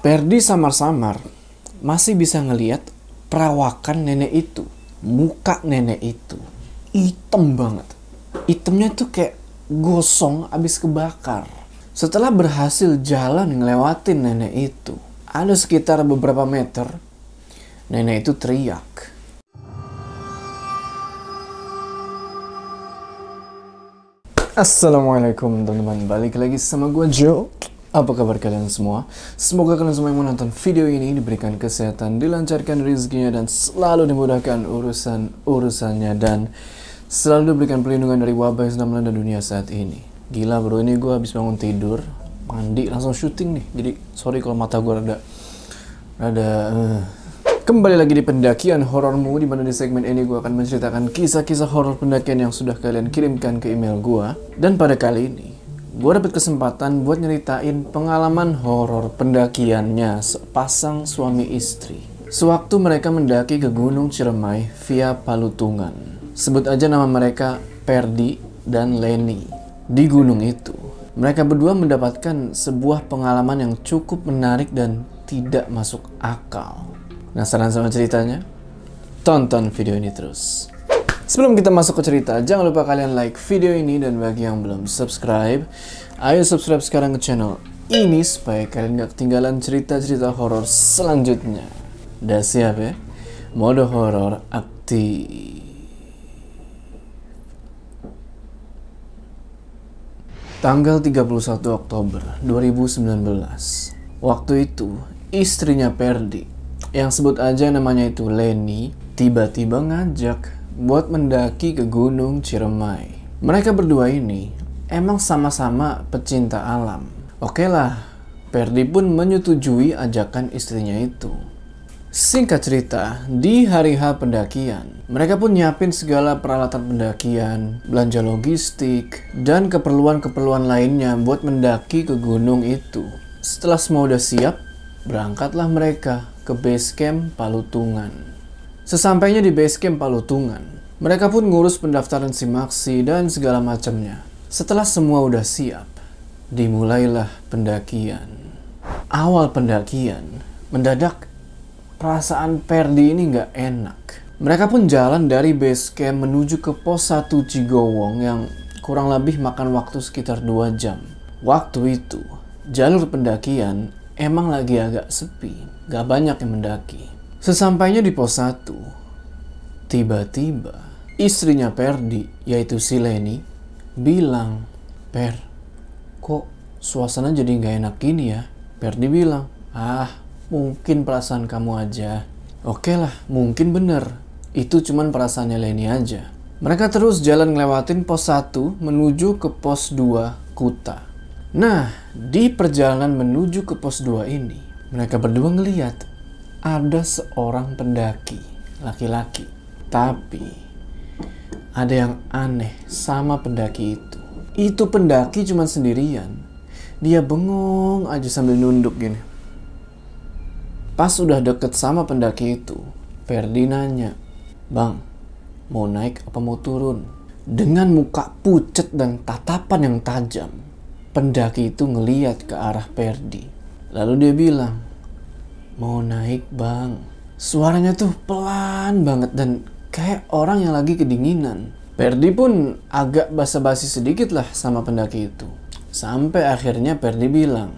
Perdi samar-samar masih bisa ngeliat perawakan nenek itu. Muka nenek itu. Hitam banget. Hitamnya tuh kayak gosong abis kebakar. Setelah berhasil jalan ngelewatin nenek itu, ada sekitar beberapa meter, nenek itu teriak. Assalamualaikum teman-teman, balik lagi sama gue Joe. Apa kabar kalian semua? Semoga kalian semua yang menonton video ini diberikan kesehatan, dilancarkan rezekinya dan selalu dimudahkan urusan-urusannya dan selalu diberikan perlindungan dari wabah yang sedang melanda dunia saat ini. Gila bro, ini gue habis bangun tidur, mandi langsung syuting nih. Jadi sorry kalau mata gue rada rada uh, Kembali lagi di pendakian horormu di mana di segmen ini gue akan menceritakan kisah-kisah horor pendakian yang sudah kalian kirimkan ke email gue. Dan pada kali ini, gue dapat kesempatan buat nyeritain pengalaman horor pendakiannya sepasang suami istri. Sewaktu mereka mendaki ke Gunung Ciremai via Palutungan. Sebut aja nama mereka Perdi dan Leni. Di gunung itu, mereka berdua mendapatkan sebuah pengalaman yang cukup menarik dan tidak masuk akal. Penasaran sama ceritanya? Tonton video ini terus. Sebelum kita masuk ke cerita, jangan lupa kalian like video ini dan bagi yang belum subscribe, ayo subscribe sekarang ke channel ini supaya kalian gak ketinggalan cerita-cerita horor selanjutnya. Udah siap ya? Mode horor aktif. Tanggal 31 Oktober 2019. Waktu itu, istrinya Perdi yang sebut aja namanya itu Leni, tiba-tiba ngajak buat mendaki ke Gunung Ciremai. Mereka berdua ini emang sama-sama pecinta alam. Oke lah, Perdi pun menyetujui ajakan istrinya itu. Singkat cerita, di hari H pendakian, mereka pun nyiapin segala peralatan pendakian, belanja logistik, dan keperluan-keperluan lainnya buat mendaki ke gunung itu. Setelah semua udah siap, berangkatlah mereka ke base camp Palutungan. Sesampainya di base camp Palutungan, mereka pun ngurus pendaftaran simaksi dan segala macamnya. Setelah semua udah siap, dimulailah pendakian. Awal pendakian, mendadak perasaan Perdi ini nggak enak. Mereka pun jalan dari base camp menuju ke pos 1 Cigowong yang kurang lebih makan waktu sekitar 2 jam. Waktu itu, jalur pendakian emang lagi agak sepi, gak banyak yang mendaki. Sesampainya di pos 1, tiba-tiba istrinya Perdi, yaitu si Leni, bilang, Per, kok suasana jadi gak enak gini ya? Perdi bilang, ah mungkin perasaan kamu aja. Oke lah, mungkin bener. Itu cuman perasaannya Leni aja. Mereka terus jalan ngelewatin pos 1 menuju ke pos 2 Kuta. Nah, di perjalanan menuju ke pos 2 ini, mereka berdua ngeliat ada seorang pendaki, laki-laki. Tapi, ada yang aneh sama pendaki itu. Itu pendaki cuma sendirian. Dia bengong aja sambil nunduk gini. Pas udah deket sama pendaki itu, Perdi nanya, Bang, mau naik apa mau turun? Dengan muka pucet dan tatapan yang tajam, pendaki itu ngeliat ke arah Perdi. Lalu dia bilang, mau naik bang. Suaranya tuh pelan banget dan kayak orang yang lagi kedinginan. Perdi pun agak basa-basi sedikit lah sama pendaki itu. Sampai akhirnya Perdi bilang,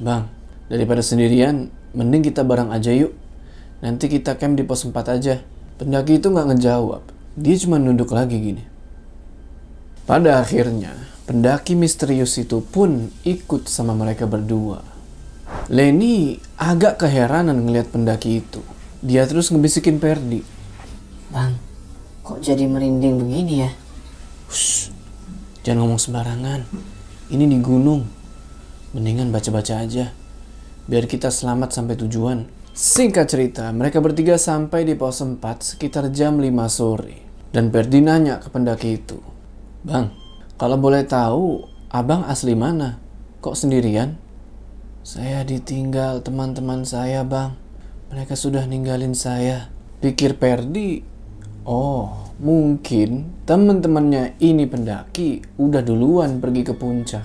Bang, daripada sendirian, mending kita bareng aja yuk. Nanti kita camp di pos 4 aja. Pendaki itu nggak ngejawab. Dia cuma nunduk lagi gini. Pada akhirnya, Pendaki misterius itu pun ikut sama mereka berdua. Leni agak keheranan ngelihat pendaki itu. Dia terus ngebisikin Perdi. Bang, kok jadi merinding begini ya? Shh, jangan ngomong sembarangan. Ini di gunung. Mendingan baca-baca aja. Biar kita selamat sampai tujuan. Singkat cerita, mereka bertiga sampai di pos 4 sekitar jam 5 sore. Dan Perdi nanya ke pendaki itu. Bang, kalau boleh tahu, abang asli mana? Kok sendirian? Saya ditinggal teman-teman saya, bang. Mereka sudah ninggalin saya. Pikir Perdi, oh mungkin teman-temannya ini pendaki udah duluan pergi ke puncak.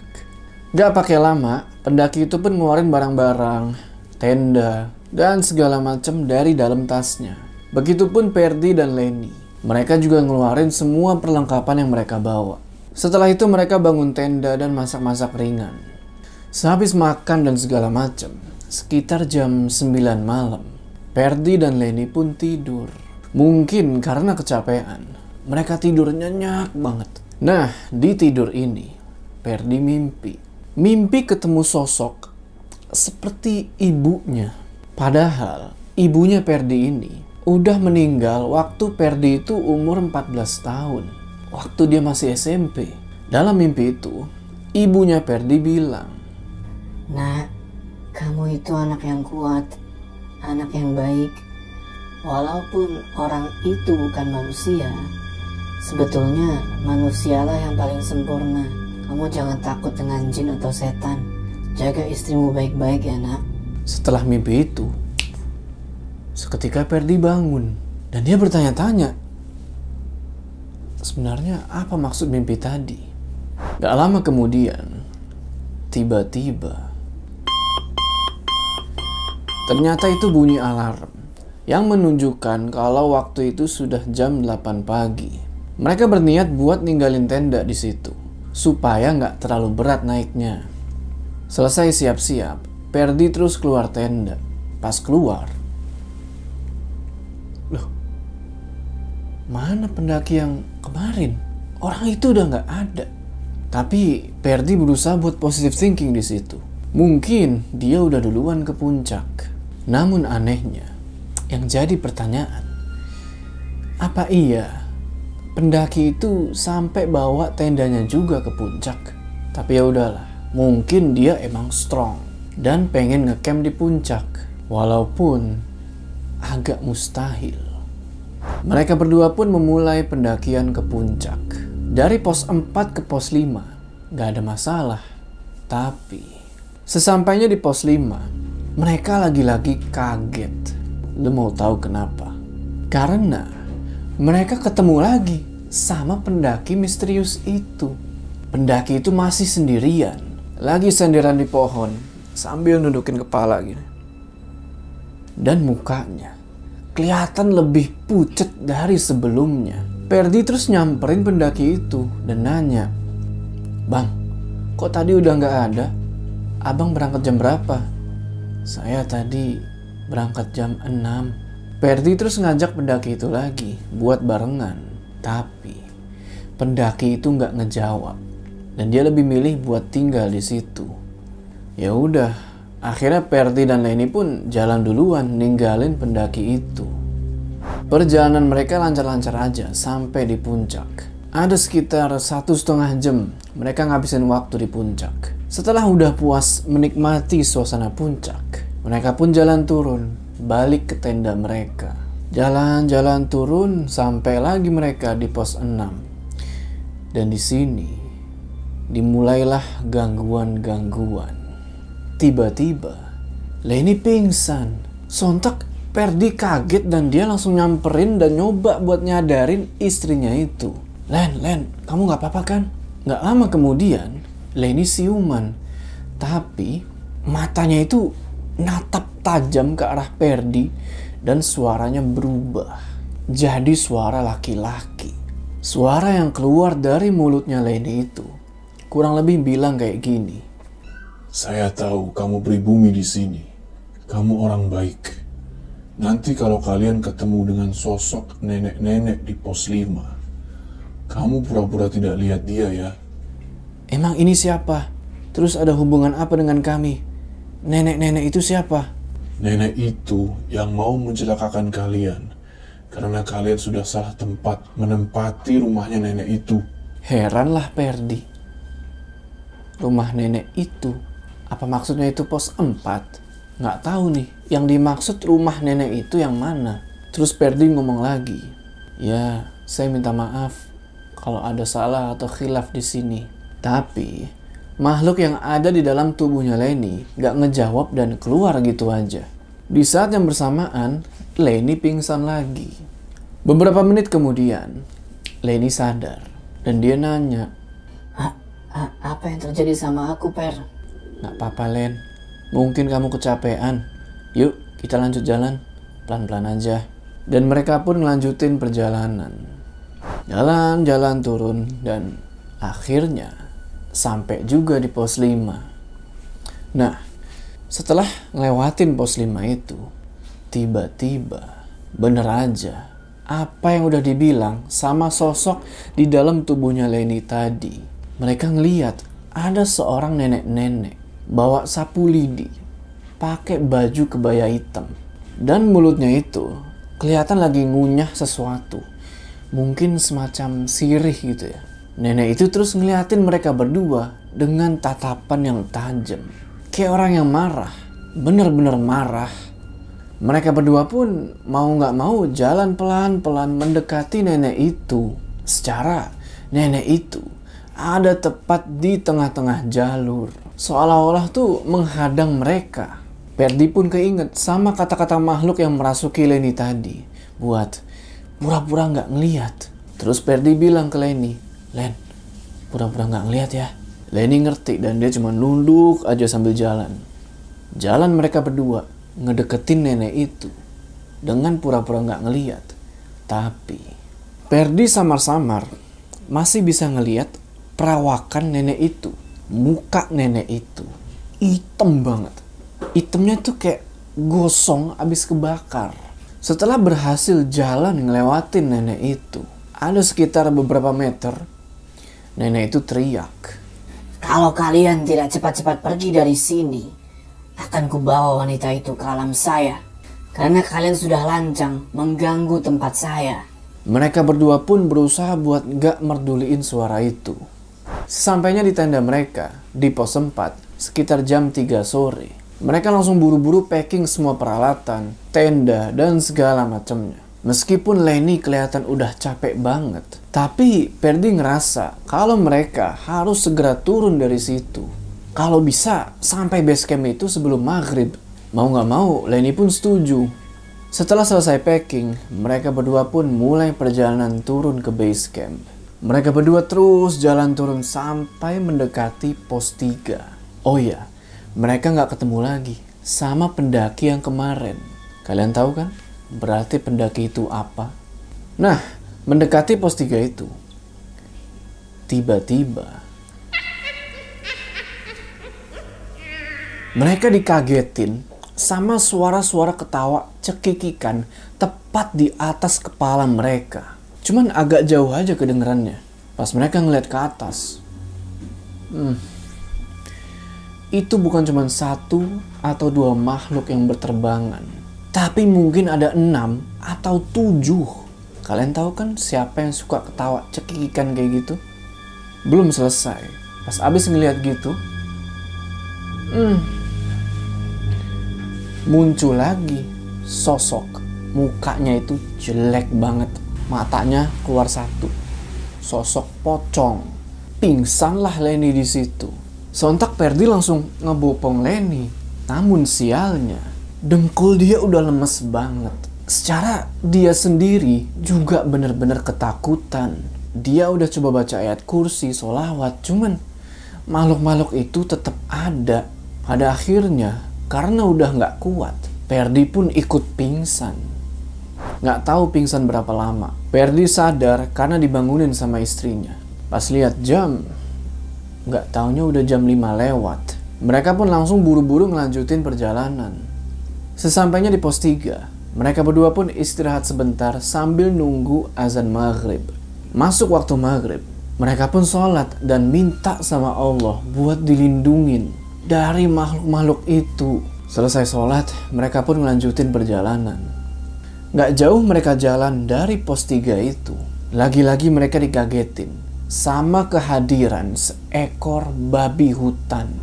Gak pakai lama, pendaki itu pun ngeluarin barang-barang, tenda, dan segala macam dari dalam tasnya. Begitupun Perdi dan Lenny. Mereka juga ngeluarin semua perlengkapan yang mereka bawa. Setelah itu mereka bangun tenda dan masak-masak ringan. Sehabis makan dan segala macam, sekitar jam 9 malam, Perdi dan Lenny pun tidur. Mungkin karena kecapean, mereka tidur nyenyak banget. Nah, di tidur ini, Perdi mimpi. Mimpi ketemu sosok seperti ibunya. Padahal ibunya Perdi ini udah meninggal waktu Perdi itu umur 14 tahun. Waktu dia masih SMP. Dalam mimpi itu, ibunya Perdi bilang, Nak, kamu itu anak yang kuat, anak yang baik. Walaupun orang itu bukan manusia, sebetulnya manusialah yang paling sempurna. Kamu jangan takut dengan jin atau setan. Jaga istrimu baik-baik ya nak. Setelah mimpi itu, seketika Perdi bangun dan dia bertanya-tanya, sebenarnya apa maksud mimpi tadi? Gak lama kemudian, tiba-tiba, ternyata itu bunyi alarm yang menunjukkan kalau waktu itu sudah jam 8 pagi. Mereka berniat buat ninggalin tenda di situ supaya nggak terlalu berat naiknya. Selesai siap-siap, Perdi terus keluar tenda. Pas keluar, loh, mana pendaki yang kemarin? Orang itu udah nggak ada. Tapi Perdi berusaha buat positive thinking di situ. Mungkin dia udah duluan ke puncak. Namun anehnya, yang jadi pertanyaan, apa iya pendaki itu sampai bawa tendanya juga ke puncak? Tapi ya udahlah, mungkin dia emang strong dan pengen ngecamp di puncak, walaupun agak mustahil. Mereka berdua pun memulai pendakian ke puncak. Dari pos 4 ke pos 5, gak ada masalah. Tapi, sesampainya di pos 5, mereka lagi-lagi kaget. Lu mau tahu kenapa? Karena mereka ketemu lagi sama pendaki misterius itu. Pendaki itu masih sendirian, lagi senderan di pohon sambil nundukin kepala gini. Dan mukanya kelihatan lebih pucet dari sebelumnya. Perdi terus nyamperin pendaki itu dan nanya, Bang, kok tadi udah nggak ada? Abang berangkat jam berapa? Saya tadi berangkat jam 6. Perdi terus ngajak pendaki itu lagi buat barengan. Tapi pendaki itu nggak ngejawab dan dia lebih milih buat tinggal di situ. Ya udah, akhirnya Perdi dan Lenny pun jalan duluan ninggalin pendaki itu. Perjalanan mereka lancar-lancar aja sampai di puncak. Ada sekitar satu setengah jam mereka ngabisin waktu di puncak. Setelah udah puas menikmati suasana puncak, mereka pun jalan turun, balik ke tenda mereka. Jalan-jalan turun sampai lagi mereka di pos 6. Dan di sini dimulailah gangguan-gangguan. Tiba-tiba Lenny pingsan. Sontak Perdi kaget dan dia langsung nyamperin dan nyoba buat nyadarin istrinya itu. Len, Len, kamu gak apa-apa kan? Gak lama kemudian, Lenny siuman. Tapi matanya itu natap tajam ke arah Perdi dan suaranya berubah. Jadi suara laki-laki. Suara yang keluar dari mulutnya Lenny itu kurang lebih bilang kayak gini. Saya tahu kamu pribumi di sini. Kamu orang baik. Nanti kalau kalian ketemu dengan sosok nenek-nenek di pos 5, kamu pura-pura tidak lihat dia ya. Emang ini siapa? Terus ada hubungan apa dengan kami? Nenek-nenek itu siapa? Nenek itu yang mau mencelakakan kalian karena kalian sudah salah tempat menempati rumahnya nenek itu. Heranlah Perdi. Rumah nenek itu, apa maksudnya itu pos 4? Nggak tahu nih, yang dimaksud rumah nenek itu yang mana? Terus Perdi ngomong lagi, ya saya minta maaf kalau ada salah atau khilaf di sini. Tapi makhluk yang ada di dalam tubuhnya Lenny nggak ngejawab dan keluar gitu aja. Di saat yang bersamaan, Lenny pingsan lagi. Beberapa menit kemudian, Lenny sadar dan dia nanya, A- a- apa yang terjadi sama aku, Per? Nggak apa-apa Len, mungkin kamu kecapean. Yuk, kita lanjut jalan. Pelan-pelan aja. Dan mereka pun ngelanjutin perjalanan. Jalan-jalan turun dan akhirnya sampai juga di pos 5. Nah, setelah ngelewatin pos 5 itu, tiba-tiba bener aja apa yang udah dibilang sama sosok di dalam tubuhnya Leni tadi. Mereka ngeliat ada seorang nenek-nenek bawa sapu lidi, pakai baju kebaya hitam. Dan mulutnya itu kelihatan lagi ngunyah sesuatu. Mungkin semacam sirih gitu ya. Nenek itu terus ngeliatin mereka berdua dengan tatapan yang tajam. Kayak orang yang marah. Bener-bener marah. Mereka berdua pun mau nggak mau jalan pelan-pelan mendekati nenek itu. Secara nenek itu ada tepat di tengah-tengah jalur. Seolah-olah tuh menghadang mereka. Perdi pun keinget sama kata-kata makhluk yang merasuki Leni tadi. Buat pura-pura nggak ngeliat. Terus Perdi bilang ke Leni, Len, pura-pura nggak ngeliat ya. Leni ngerti dan dia cuma nunduk aja sambil jalan. Jalan mereka berdua ngedeketin nenek itu dengan pura-pura nggak ngeliat. Tapi Perdi samar-samar masih bisa ngeliat perawakan nenek itu, muka nenek itu. Hitam banget. Hitamnya tuh kayak gosong abis kebakar. Setelah berhasil jalan ngelewatin nenek itu, ada sekitar beberapa meter, nenek itu teriak. Kalau kalian tidak cepat-cepat pergi dari sini, akan kubawa wanita itu ke alam saya. Karena kalian sudah lancang mengganggu tempat saya. Mereka berdua pun berusaha buat gak merduliin suara itu. Sesampainya di tenda mereka, di pos 4, sekitar jam 3 sore. Mereka langsung buru-buru packing semua peralatan, tenda, dan segala macamnya. Meskipun Lenny kelihatan udah capek banget, tapi Perdi ngerasa kalau mereka harus segera turun dari situ. Kalau bisa, sampai base camp itu sebelum maghrib. Mau nggak mau, Lenny pun setuju. Setelah selesai packing, mereka berdua pun mulai perjalanan turun ke base camp. Mereka berdua terus jalan turun sampai mendekati pos 3. Oh iya, mereka nggak ketemu lagi sama pendaki yang kemarin. Kalian tahu kan? Berarti pendaki itu apa? Nah, mendekati pos 3 itu. Tiba-tiba mereka dikagetin sama suara-suara ketawa cekikikan tepat di atas kepala mereka. Cuman agak jauh aja kedengerannya pas mereka ngeliat ke atas. Hmm. Itu bukan cuma satu atau dua makhluk yang berterbangan. Tapi mungkin ada enam atau tujuh. Kalian tahu kan siapa yang suka ketawa cekikikan kayak gitu? Belum selesai. Pas abis ngeliat gitu, hmm, muncul lagi sosok mukanya itu jelek banget matanya keluar satu sosok pocong pingsanlah Lenny di situ sontak Perdi langsung ngebopong Lenny namun sialnya dengkul dia udah lemes banget secara dia sendiri juga bener-bener ketakutan dia udah coba baca ayat kursi solawat cuman makhluk-makhluk itu tetap ada pada akhirnya karena udah nggak kuat, Perdi pun ikut pingsan. Nggak tahu pingsan berapa lama. Perdi sadar karena dibangunin sama istrinya. Pas lihat jam, nggak taunya udah jam 5 lewat. Mereka pun langsung buru-buru ngelanjutin perjalanan. Sesampainya di pos 3, mereka berdua pun istirahat sebentar sambil nunggu azan maghrib. Masuk waktu maghrib, mereka pun sholat dan minta sama Allah buat dilindungin dari makhluk-makhluk itu. Selesai sholat, mereka pun melanjutin perjalanan. Gak jauh mereka jalan dari pos 3 itu. Lagi-lagi mereka dikagetin sama kehadiran seekor babi hutan.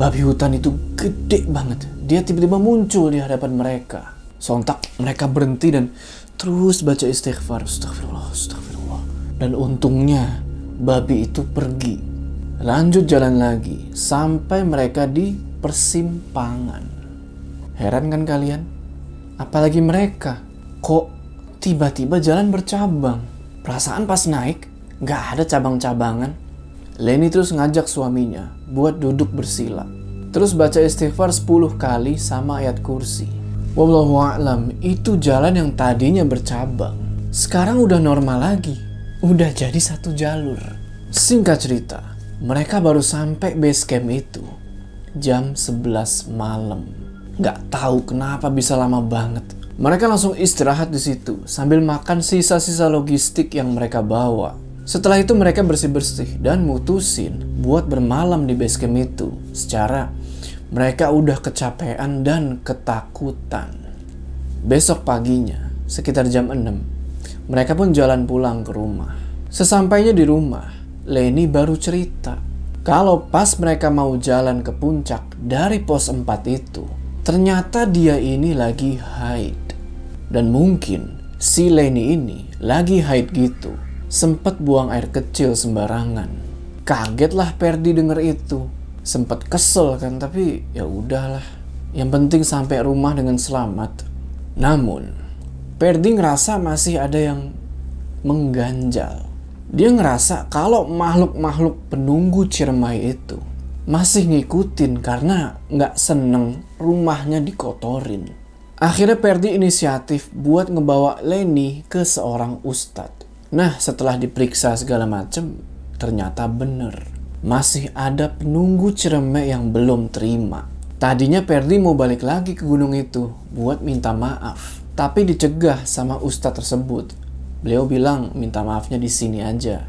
Babi hutan itu gede banget. Dia tiba-tiba muncul di hadapan mereka. Sontak mereka berhenti dan terus baca istighfar. Astagfirullah, astagfirullah. Dan untungnya babi itu pergi. Lanjut jalan lagi sampai mereka di persimpangan. Heran kan kalian? Apalagi mereka, kok tiba-tiba jalan bercabang? Perasaan pas naik, gak ada cabang-cabangan. Lenny terus ngajak suaminya buat duduk bersila. Terus baca istighfar 10 kali sama ayat kursi. Wallahu a'lam, itu jalan yang tadinya bercabang. Sekarang udah normal lagi. Udah jadi satu jalur. Singkat cerita, mereka baru sampai base camp itu jam 11 malam. Gak tahu kenapa bisa lama banget. Mereka langsung istirahat di situ sambil makan sisa-sisa logistik yang mereka bawa. Setelah itu mereka bersih-bersih dan mutusin buat bermalam di base camp itu. Secara mereka udah kecapean dan ketakutan. Besok paginya, sekitar jam 6, mereka pun jalan pulang ke rumah. Sesampainya di rumah, Leni baru cerita kalau pas mereka mau jalan ke puncak dari pos 4 itu, ternyata dia ini lagi haid. Dan mungkin si Leni ini lagi haid gitu, sempet buang air kecil sembarangan. Kagetlah Perdi denger itu. Sempet kesel kan, tapi ya udahlah. Yang penting sampai rumah dengan selamat. Namun, Perdi ngerasa masih ada yang mengganjal. Dia ngerasa kalau makhluk-makhluk penunggu Ciremai itu masih ngikutin karena nggak seneng rumahnya dikotorin. Akhirnya Perdi inisiatif buat ngebawa Leni ke seorang ustadz. Nah setelah diperiksa segala macem, ternyata bener. Masih ada penunggu Ciremai yang belum terima. Tadinya Perdi mau balik lagi ke gunung itu buat minta maaf. Tapi dicegah sama ustadz tersebut. Beliau bilang minta maafnya di sini aja.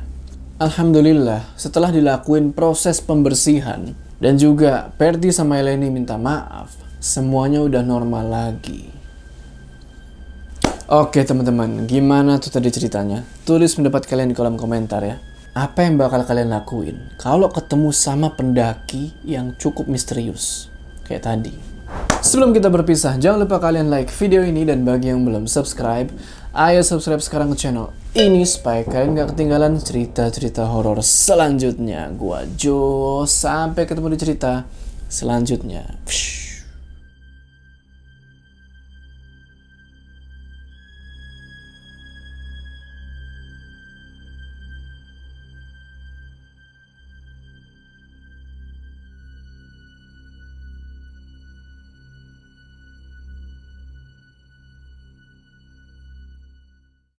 Alhamdulillah, setelah dilakuin proses pembersihan dan juga Perdi sama Eleni minta maaf, semuanya udah normal lagi. Oke teman-teman, gimana tuh tadi ceritanya? Tulis pendapat kalian di kolom komentar ya. Apa yang bakal kalian lakuin kalau ketemu sama pendaki yang cukup misterius kayak tadi? Sebelum kita berpisah, jangan lupa kalian like video ini dan bagi yang belum subscribe, ayo subscribe sekarang ke channel ini supaya kalian gak ketinggalan cerita-cerita horor selanjutnya. Gua Jo, sampai ketemu di cerita selanjutnya. Psh.